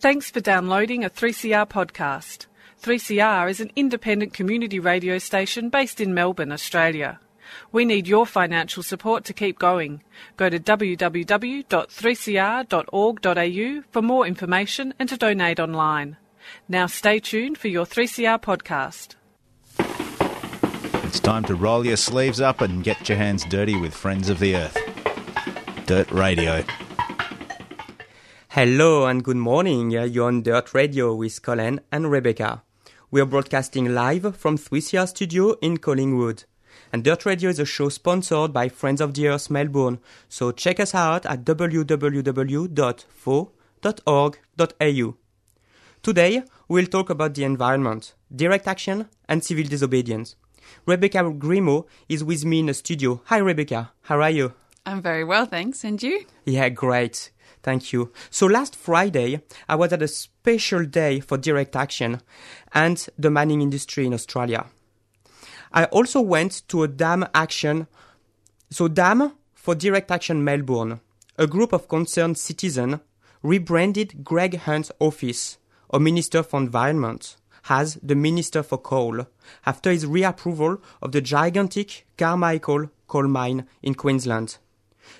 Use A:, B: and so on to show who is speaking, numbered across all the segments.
A: Thanks for downloading a 3CR podcast. 3CR is an independent community radio station based in Melbourne, Australia. We need your financial support to keep going. Go to www.3cr.org.au for more information and to donate online. Now stay tuned for your 3CR podcast.
B: It's time to roll your sleeves up and get your hands dirty with Friends of the Earth. Dirt Radio.
C: Hello and good morning. You're on Dirt Radio with Colin and Rebecca. We are broadcasting live from 3CR studio in Collingwood. And Dirt Radio is a show sponsored by Friends of the Earth Melbourne. So check us out at www.fo.org.au. Today, we'll talk about the environment, direct action, and civil disobedience. Rebecca Grimo is with me in the studio. Hi, Rebecca. How are you?
D: I'm very well, thanks. And you?
C: Yeah, great. Thank you. So last Friday, I was at a special day for direct action and the mining industry in Australia. I also went to a dam action, so dam for direct action Melbourne. A group of concerned citizens rebranded Greg Hunt's office, a Minister for Environment, as the Minister for Coal, after his reapproval of the gigantic Carmichael coal mine in Queensland.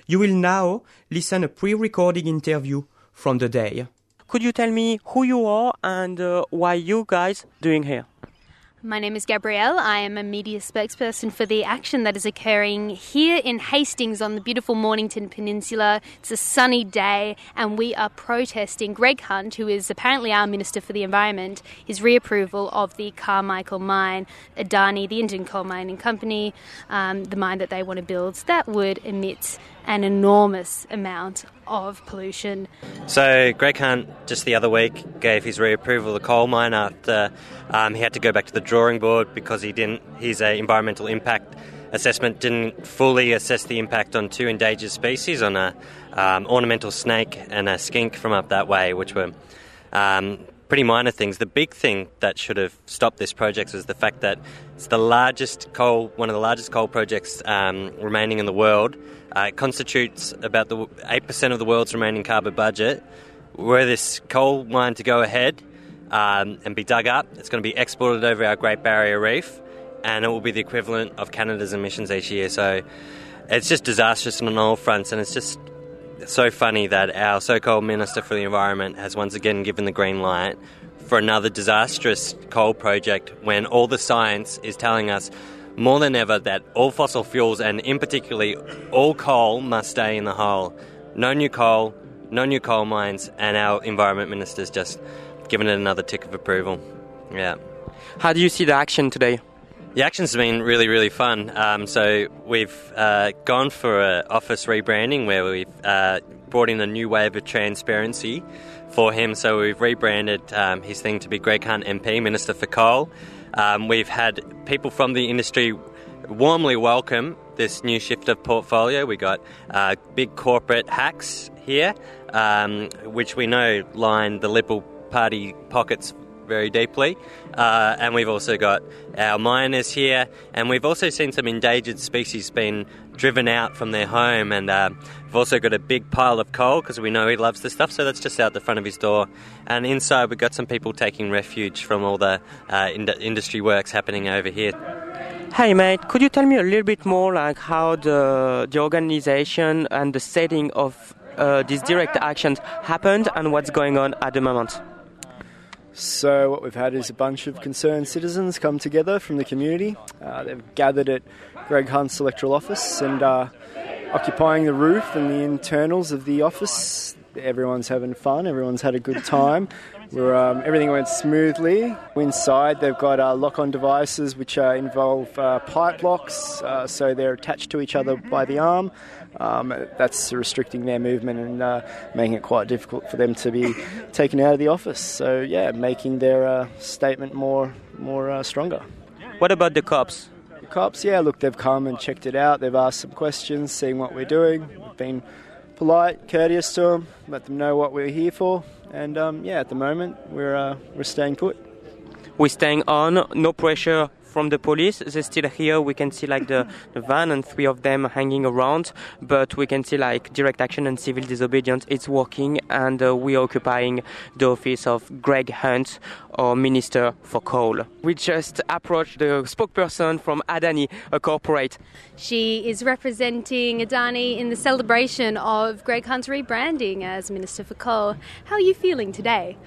C: You will now listen a pre-recorded interview from the day. Could you tell me who you are and uh, why you guys doing here?
E: My name is Gabrielle. I am a media spokesperson for the action that is occurring here in Hastings on the beautiful Mornington Peninsula. It's a sunny day, and we are protesting Greg Hunt, who is apparently our Minister for the Environment, his reapproval of the Carmichael mine, Adani, the Indian coal mining company, um, the mine that they want to build, that would emit an enormous amount of pollution.
F: So, Greg Hunt just the other week gave his reapproval of the coal mine after um, he had to go back to the drawing board because he didn't. His uh, environmental impact assessment didn't fully assess the impact on two endangered species, on a um, ornamental snake and a skink from up that way, which were um, pretty minor things. The big thing that should have stopped this project was the fact that it's the largest coal, one of the largest coal projects um, remaining in the world. Uh, it constitutes about the eight percent of the world's remaining carbon budget. Were this coal mine to go ahead um, and be dug up, it's going to be exported over our Great Barrier Reef, and it will be the equivalent of Canada's emissions each year. So it's just disastrous on all fronts, and it's just so funny that our so-called Minister for the Environment has once again given the green light for another disastrous coal project when all the science is telling us more than ever that all fossil fuels and in particularly all coal must stay in the hole. No new coal, no new coal mines, and our environment minister's just given it another tick of approval. Yeah.
C: How do you see the action today?
F: The action's been really, really fun. Um, so we've uh, gone for an office rebranding where we've uh, brought in a new wave of transparency for him. So we've rebranded um, his thing to be Greg Hunt MP, Minister for Coal. Um, we've had people from the industry warmly welcome this new shift of portfolio. We got uh, big corporate hacks here, um, which we know line the Liberal Party pockets very deeply. Uh, and we've also got our miners here, and we've also seen some endangered species being driven out from their home. And uh, we've also got a big pile of coal because we know he loves this stuff, so that's just out the front of his door. And inside, we've got some people taking refuge from all the uh, ind- industry works happening over here.
C: Hey mate, could you tell me a little bit more like how the the organization and the setting of uh, these direct actions happened and what's going on at the moment?
G: So, what we've had is a bunch of concerned citizens come together from the community. Uh, they've gathered at Greg Hunt's electoral office and uh, occupying the roof and the internals of the office. Everyone's having fun, everyone's had a good time. We're, um, everything went smoothly. Inside, they've got uh, lock on devices which uh, involve uh, pipe locks, uh, so they're attached to each other by the arm. Um, that's restricting their movement and uh, making it quite difficult for them to be taken out of the office. So, yeah, making their uh, statement more, more stronger.
C: What about the cops?
G: The cops, yeah, look, they've come and checked it out. They've asked some questions, seeing what we're doing. We've been polite, courteous to them, let them know what we're here for. And um, yeah, at the moment we're uh, we're staying put.
C: We're staying on, no pressure from the police. They're still here. We can see like the, the van and three of them hanging around, but we can see like direct action and civil disobedience. It's working, and uh, we are occupying the office of Greg Hunt, our Minister for Coal. We just approached the spokesperson from Adani, a corporate.
E: She is representing Adani in the celebration of Greg Hunt's rebranding as Minister for Coal. How are you feeling today?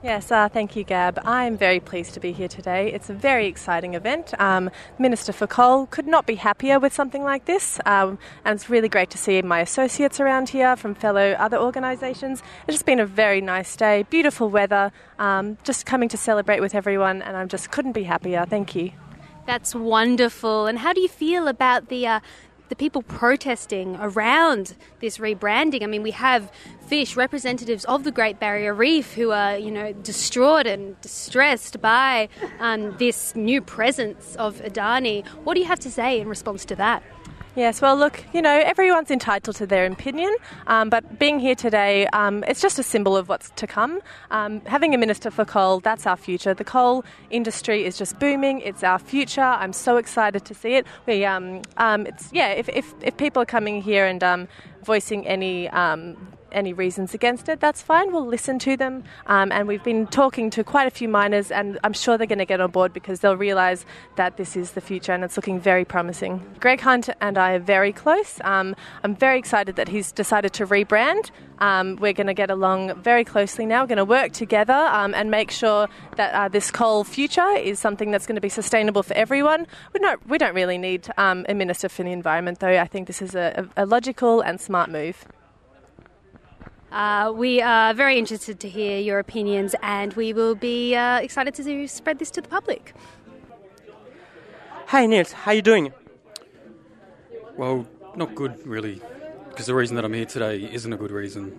H: Yes, uh, thank you, Gab. I'm very pleased to be here today. It's a very exciting event. Um, Minister for Coal could not be happier with something like this, um, and it's really great to see my associates around here from fellow other organisations. It's just been a very nice day, beautiful weather, um, just coming to celebrate with everyone, and I just couldn't be happier. Thank you.
E: That's wonderful. And how do you feel about the uh, the people protesting around this rebranding. I mean, we have fish representatives of the Great Barrier Reef who are, you know, distraught and distressed by um, this new presence of Adani. What do you have to say in response to that?
H: Yes, well, look, you know, everyone's entitled to their opinion, um, but being here today, um, it's just a symbol of what's to come. Um, having a minister for coal, that's our future. The coal industry is just booming. It's our future. I'm so excited to see it. We, um, um, it's yeah. If, if, if people are coming here and um, voicing any any reasons against it, that's fine. We'll listen to them. Um, and we've been talking to quite a few miners, and I'm sure they're going to get on board because they'll realise that this is the future and it's looking very promising. Greg Hunt and I are very close. Um, I'm very excited that he's decided to rebrand. Um, we're going to get along very closely now. We're going to work together um, and make sure that uh, this coal future is something that's going to be sustainable for everyone. We don't, we don't really need um, a minister for the environment, though. I think this is a, a logical and smart move.
E: Uh, we are very interested to hear your opinions and we will be uh, excited to spread this to the public.
C: Hey Nils, how are you doing?
I: Well, not good really, because the reason that I'm here today isn't a good reason.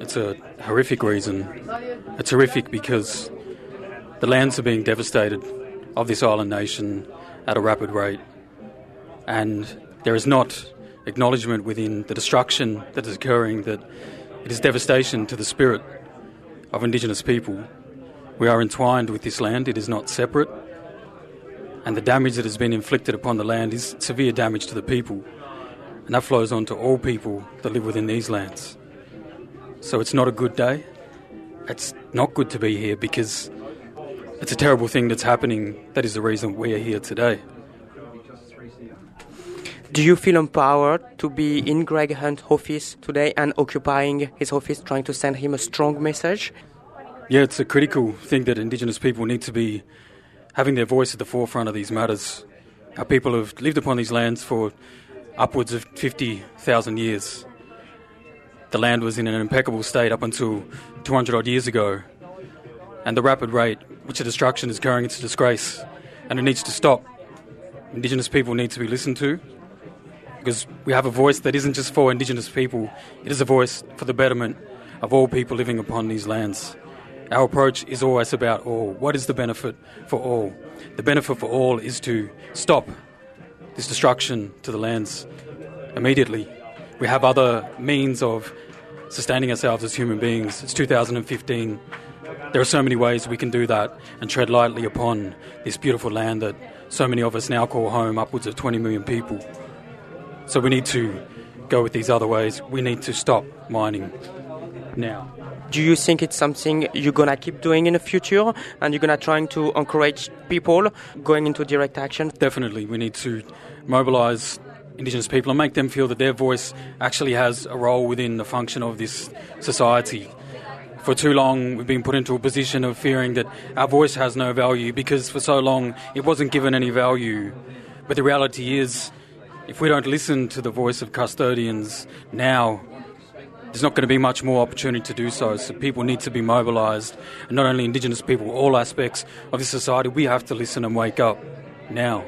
I: It's a horrific reason. It's horrific because the lands are being devastated of this island nation at a rapid rate, and there is not acknowledgement within the destruction that is occurring that it is devastation to the spirit of Indigenous people. We are entwined with this land, it is not separate, and the damage that has been inflicted upon the land is severe damage to the people, and that flows on to all people that live within these lands. So it's not a good day. It's not good to be here because it's a terrible thing that's happening. That is the reason we are here today.
C: Do you feel empowered to be in Greg Hunt's office today and occupying his office, trying to send him a strong message?
I: Yeah, it's a critical thing that Indigenous people need to be having their voice at the forefront of these matters. Our people have lived upon these lands for upwards of 50,000 years. The land was in an impeccable state up until 200 odd years ago, and the rapid rate which the destruction is it's a disgrace, and it needs to stop. Indigenous people need to be listened to, because we have a voice that isn't just for Indigenous people, it is a voice for the betterment of all people living upon these lands. Our approach is always about all. What is the benefit for all? The benefit for all is to stop this destruction to the lands immediately. We have other means of sustaining ourselves as human beings. It's 2015. There are so many ways we can do that and tread lightly upon this beautiful land that so many of us now call home, upwards of 20 million people. So we need to go with these other ways. We need to stop mining now.
C: Do you think it's something you're gonna keep doing in the future, and you're gonna trying to encourage people going into direct action?
I: Definitely, we need to mobilise Indigenous people and make them feel that their voice actually has a role within the function of this society. For too long, we've been put into a position of fearing that our voice has no value because for so long it wasn't given any value. But the reality is, if we don't listen to the voice of custodians now, there's not going to be much more opportunity to do so. So people need to be mobilised, and not only Indigenous people, all aspects of this society. We have to listen and wake up now.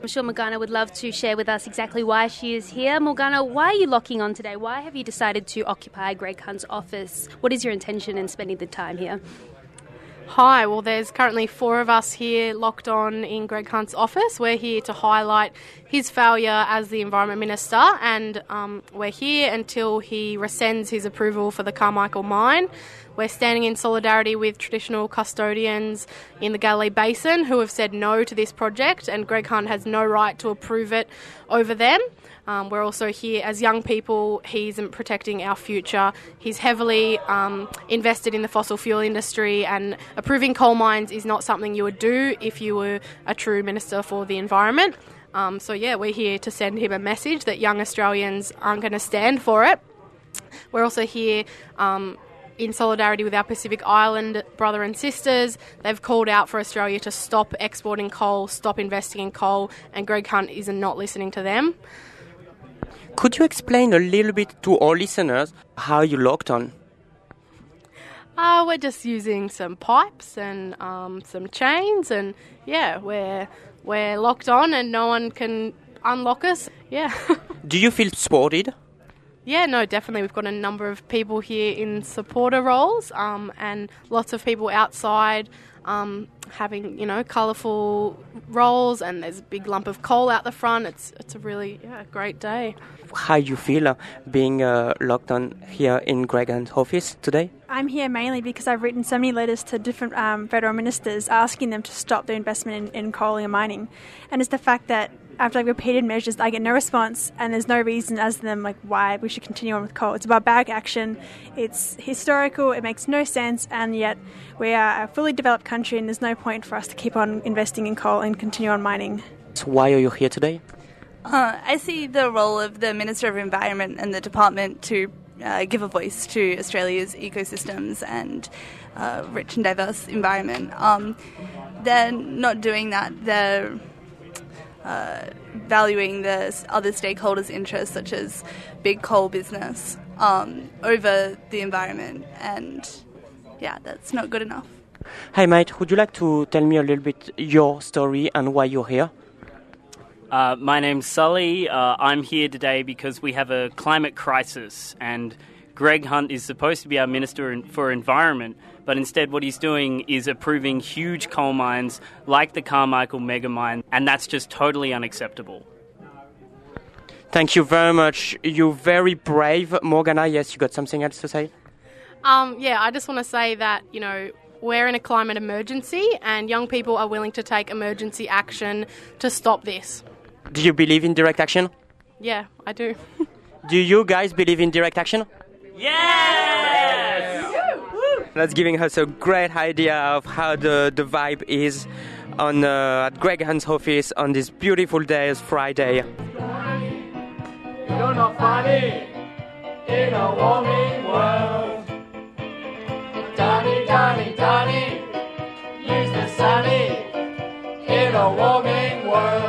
E: I'm sure Morgana would love to share with us exactly why she is here. Morgana, why are you locking on today? Why have you decided to occupy Greg Hunt's office? What is your intention in spending the time here?
J: Hi, well, there's currently four of us here locked on in Greg Hunt's office. We're here to highlight his failure as the Environment Minister, and um, we're here until he rescinds his approval for the Carmichael mine. We're standing in solidarity with traditional custodians in the Galilee Basin who have said no to this project, and Greg Hunt has no right to approve it over them. Um, we're also here as young people. He's protecting our future. He's heavily um, invested in the fossil fuel industry, and approving coal mines is not something you would do if you were a true minister for the environment. Um, so, yeah, we're here to send him a message that young Australians aren't going to stand for it. We're also here um, in solidarity with our Pacific Island brother and sisters. They've called out for Australia to stop exporting coal, stop investing in coal, and Greg Hunt is not listening to them.
C: Could you explain a little bit to our listeners how you locked on?
J: Uh, we're just using some pipes and um, some chains, and yeah, we're we're locked on, and no one can unlock us. Yeah.
C: Do you feel supported?
J: Yeah, no, definitely. We've got a number of people here in supporter roles, um, and lots of people outside um, having you know colourful roles and there's a big lump of coal out the front. It's it's a really yeah great day.
C: How do you feel uh, being uh, locked on here in Greg Hunt's office today?
K: I'm here mainly because I've written so many letters to different um, federal ministers asking them to stop their investment in, in coal and mining, and it's the fact that after like repeated measures, I get no response, and there's no reason as to them like why we should continue on with coal. It's about bad action. It's historical. It makes no sense, and yet we are a fully developed country, and there's no point for us to keep on investing in coal and continue on mining.
C: So why are you here today?
L: Uh, I see the role of the Minister of Environment and the department to uh, give a voice to Australia's ecosystems and uh, rich and diverse environment. Um, they're not doing that. They're uh, valuing the other stakeholders' interests, such as big coal business, um, over the environment. And yeah, that's not good enough.
C: Hey, mate, would you like to tell me a little bit your story and why you're here?
M: Uh, my name's Sully. Uh, I'm here today because we have a climate crisis, and Greg Hunt is supposed to be our Minister for Environment, but instead, what he's doing is approving huge coal mines like the Carmichael mega mine, and that's just totally unacceptable.
C: Thank you very much. You're very brave. Morgana, yes, you got something else to say?
J: Um, yeah, I just want to say that, you know, we're in a climate emergency and young people are willing to take emergency action to stop this.
C: Do you believe in direct action?
J: Yeah, I do.
C: do you guys believe in direct action?
M: Yes!
C: That's giving us a great idea of how the, the vibe is on uh, at Greg Hunt's office on this beautiful day, it's Friday.
N: You're not funny in a warming world. Use the sunny in a warming world.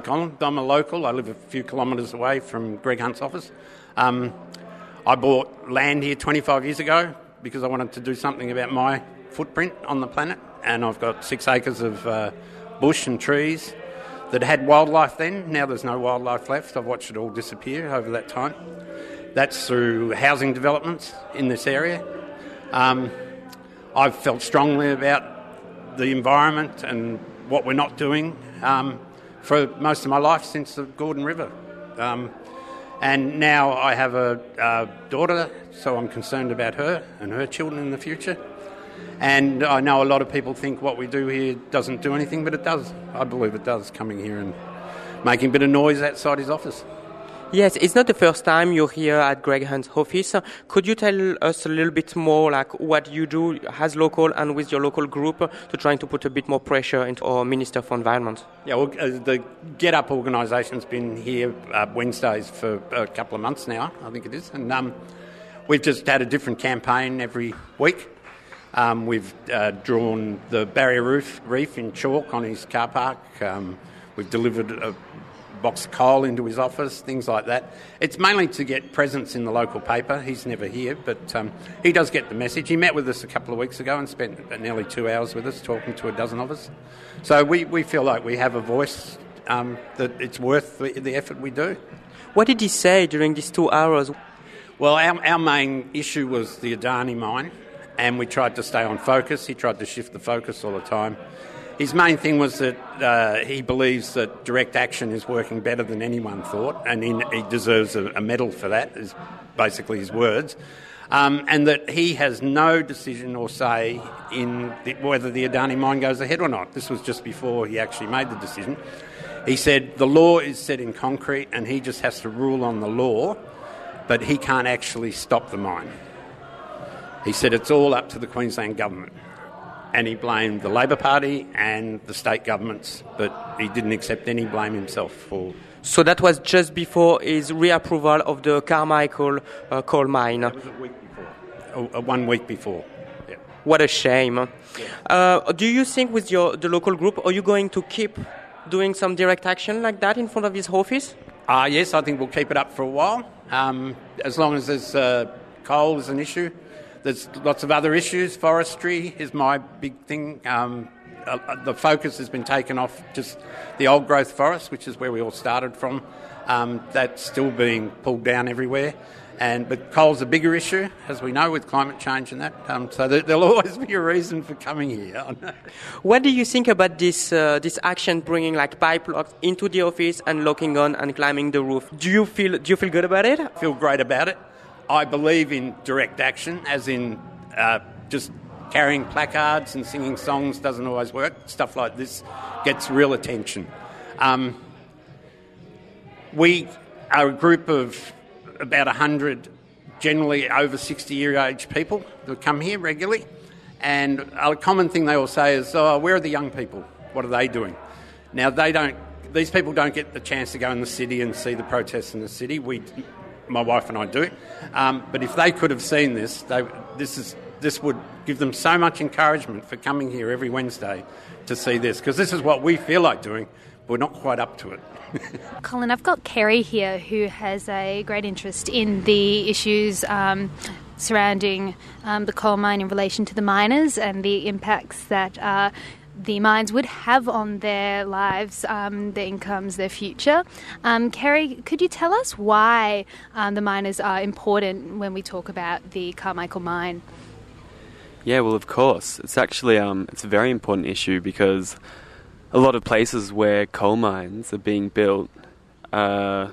O: Colin. I'm a local. I live a few kilometres away from Greg Hunt's office. Um, I bought land here 25 years ago because I wanted to do something about my footprint on the planet, and I've got six acres of uh, bush and trees that had wildlife then. Now there's no wildlife left. I've watched it all disappear over that time. That's through housing developments in this area. Um, I've felt strongly about the environment and what we're not doing. Um, for most of my life since the Gordon River. Um, and now I have a, a, daughter, so I'm concerned about her and her children in the future. And I know a lot of people think what we do here doesn't do anything, but it does. I believe it does, coming here and making a bit of noise outside his office.
C: Yes, it's not the first time you're here at Greg Hunt's office. Could you tell us a little bit more, like what you do as local and with your local group to trying to put a bit more pressure into our Minister for Environment?
O: Yeah, well, uh, the GetUp organisation's been here uh, Wednesdays for a couple of months now, I think it is, and um, we've just had a different campaign every week. Um, we've uh, drawn the barrier reef in chalk on his car park. Um, we've delivered a box of coal into his office, things like that. It's mainly to get presence in the local paper. He's never here, but um, he does get the message. He met with us a couple of weeks ago and spent nearly two hours with us talking to a dozen of us. So we, we feel like we have a voice um, that it's worth the, the effort we do.
C: What did he say during these two hours?
O: Well, our, our main issue was the Adani mine, and we tried to stay on focus. He tried to shift the focus all the time. His main thing was that uh, he believes that direct action is working better than anyone thought, and he, he deserves a, a, medal for that, is basically his words. Um, and that he has no decision or say in the, whether the Adani mine goes ahead or not. This was just before he actually made the decision. He said the law is set in concrete and he just has to rule on the law, but he can't actually stop the mine. He said it's all up to the Queensland government and he blamed the Labor Party and the state governments, but he didn't accept any blame himself for.
C: So that was just before his reapproval of the Carmichael uh, coal mine.
O: That was a week before. Oh, uh, one week before. Yeah.
C: What a shame. Yeah. Uh, do you think with your the local group, are you going to keep doing some direct action like that in front of his office?
O: Uh, yes, I think we'll keep it up for a while. Um, as long as there's uh, coal is an issue, there's lots of other issues. Forestry is my big thing. Um, uh, uh, the focus has been taken off just the old growth forest, which is where we all started from. Um, that's still being pulled down everywhere. And but coal's a bigger issue, as we know, with climate change and that. Um, so there, will always be a reason for coming here.
C: what do you think about this uh, this action, bringing like pipe locks into the office and locking on and climbing the roof? Do you feel do you feel good about it? I
O: feel great about it. I believe in direct action, as in uh, just carrying placards and singing songs doesn't always work. Stuff like this gets real attention. Um, we are a group of about 100 generally over 60 year age people that come here regularly. And a common thing they all say is, oh, where are the young people? What are they doing? Now, they don't, these people don't get the chance to go in the city and see the protests in the city. We, my wife and I do. Um, but if they could have seen this, they, this, is, this would give them so much encouragement for coming here every Wednesday to see this, because this is what we feel like doing, but we're not quite up to it.
E: Colin, I've got Kerry here who has a great interest in the issues um, surrounding um, the coal mine in relation to the miners and the impacts that uh, the mines would have on their lives, um, their incomes, their future. Um, Kerry, could you tell us why um, the miners are important when we talk about the Carmichael mine?
P: Yeah, well, of course. It's actually um, it's a very important issue because a lot of places where coal mines are being built uh,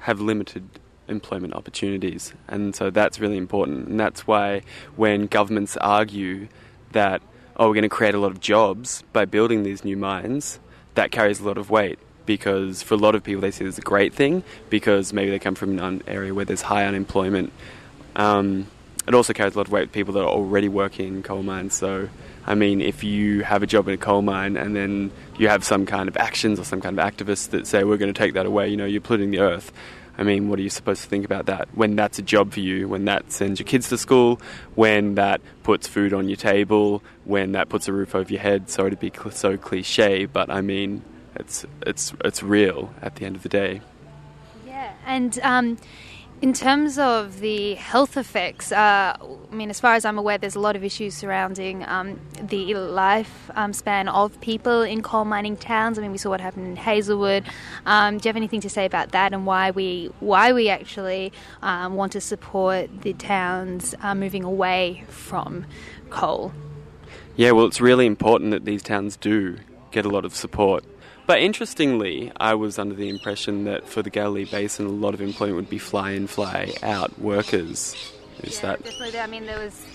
P: have limited employment opportunities, and so that's really important. And that's why when governments argue that oh, we're going to create a lot of jobs by building these new mines, that carries a lot of weight because for a lot of people they see it as a great thing because maybe they come from an area where there's high unemployment. Um, it also carries a lot of weight with people that are already working in coal mines. So, I mean, if you have a job in a coal mine and then you have some kind of actions or some kind of activists that say we're going to take that away, you know, you're polluting the earth. I mean, what are you supposed to think about that when that's a job for you, when that sends your kids to school, when that puts food on your table, when that puts a roof over your head? Sorry to be cl- so cliche, but I mean, it's it's it's real at the end of the day.
E: Yeah, and um, in terms of the health effects, uh, I mean, as far as I'm aware, there's a lot of issues surrounding um, the life um, span of people in coal mining towns. I mean, we saw what happened in Hazelwood. Um, do you have anything to say about that and why we why we actually um, want to support the towns uh, moving away from coal?
P: Yeah, well, it's really important that these towns do get a lot of support. But interestingly, I was under the impression that for the Galilee Basin, a lot of employment would be fly in, fly out workers. Is
E: yeah,
P: that
E: definitely? I mean, there was.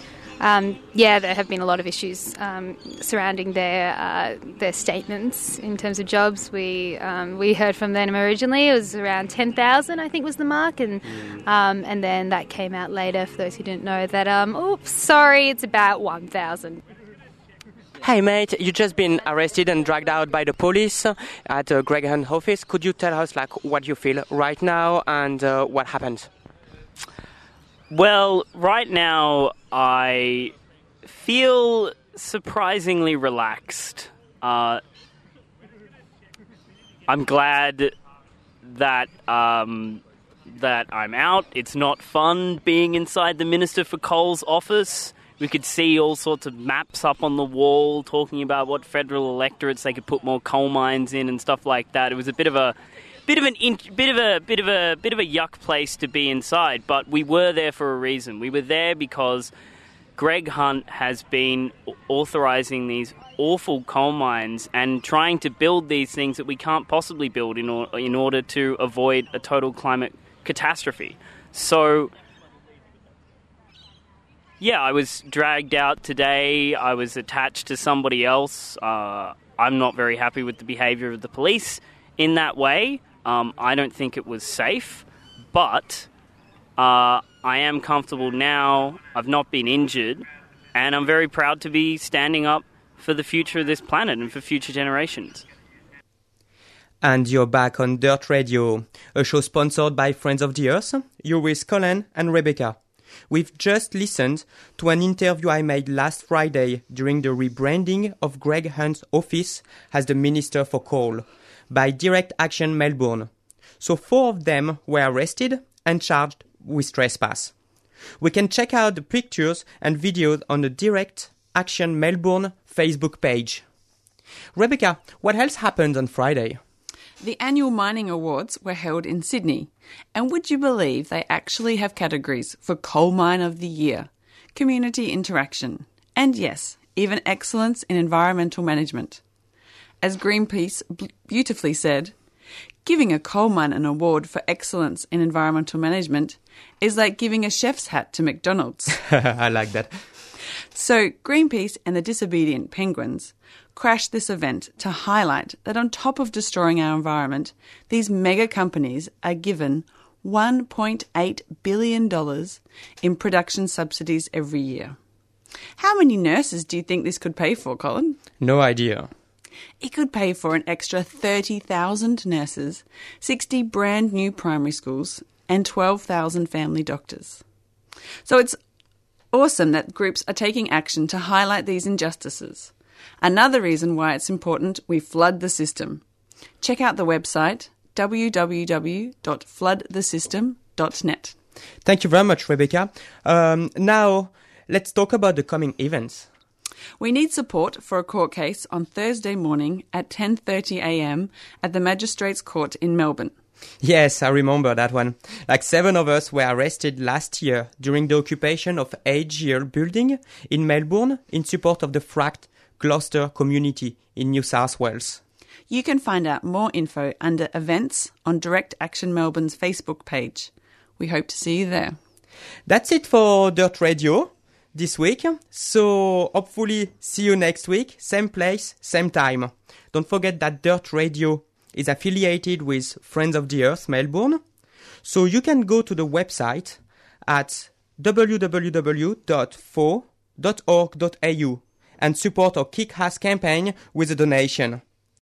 E: Um, yeah, there have been a lot of issues um, surrounding their uh, their statements in terms of jobs. We um, we heard from them originally; it was around ten thousand, I think, was the mark, and um, and then that came out later. For those who didn't know, that um, oops, sorry, it's about one thousand.
C: Hey mate, you just been arrested and dragged out by the police at uh, Greg office. Could you tell us like what you feel right now and uh, what happened?
M: Well, right now I feel surprisingly relaxed. Uh, I'm glad that um, that I'm out. It's not fun being inside the Minister for Coal's office. We could see all sorts of maps up on the wall talking about what federal electorates they could put more coal mines in and stuff like that. It was a bit of a bit of an in, bit of a bit of a bit of a yuck place to be inside, but we were there for a reason. We were there because Greg Hunt has been authorizing these awful coal mines and trying to build these things that we can't possibly build in, or, in order to avoid a total climate catastrophe. So, yeah, I was dragged out today. I was attached to somebody else. Uh, I'm not very happy with the behavior of the police in that way. Um, I don't think it was safe, but uh, I am comfortable now. I've not been injured, and I'm very proud to be standing up for the future of this planet and for future generations.
Q: And you're back on Dirt Radio, a show sponsored by Friends of the Earth. You're with Colin and Rebecca. We've just listened to an interview I made last Friday during the rebranding of Greg Hunt's office as the Minister for Coal by Direct Action Melbourne. So four of them were arrested and charged with trespass. We can check out the pictures and videos on the Direct Action Melbourne Facebook page. Rebecca, what else happened on Friday?
D: The annual mining awards were held in Sydney, and would you believe they actually have categories for Coal Mine of the Year, Community Interaction, and yes, even excellence in environmental management. As Greenpeace beautifully said, giving a coal mine an award for excellence in environmental management is like giving a chef's hat to McDonald's.
Q: I like that.
D: So, Greenpeace and the Disobedient Penguins crashed this event to highlight that on top of destroying our environment, these mega companies are given $1.8 billion in production subsidies every year. How many nurses do you think this could pay for, Colin?
Q: No idea.
D: It could pay for an extra 30,000 nurses, 60 brand new primary schools, and 12,000 family doctors. So it's awesome that groups are taking action to highlight these injustices. Another reason why it's important we flood the system. Check out the website www.floodthesystem.net.
Q: Thank you very much, Rebecca. Um, now, let's talk about the coming events.
D: We need support for a court case on Thursday morning at 10:30 a.m. at the Magistrates Court in Melbourne.
Q: Yes, I remember that one. Like seven of us were arrested last year during the occupation of AGL building in Melbourne in support of the fracked Gloucester community in New South Wales.
D: You can find out more info under events on Direct Action Melbourne's Facebook page. We hope to see you there.
Q: That's it for Dirt Radio this week. So hopefully see you next week, same place, same time. Don't forget that Dirt Radio is affiliated with Friends of the Earth Melbourne. So you can go to the website at www.fo.org.au and support our kick-ass campaign with a donation.